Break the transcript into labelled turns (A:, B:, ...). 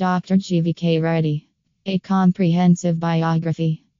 A: Dr. GVK Reddy. A comprehensive biography.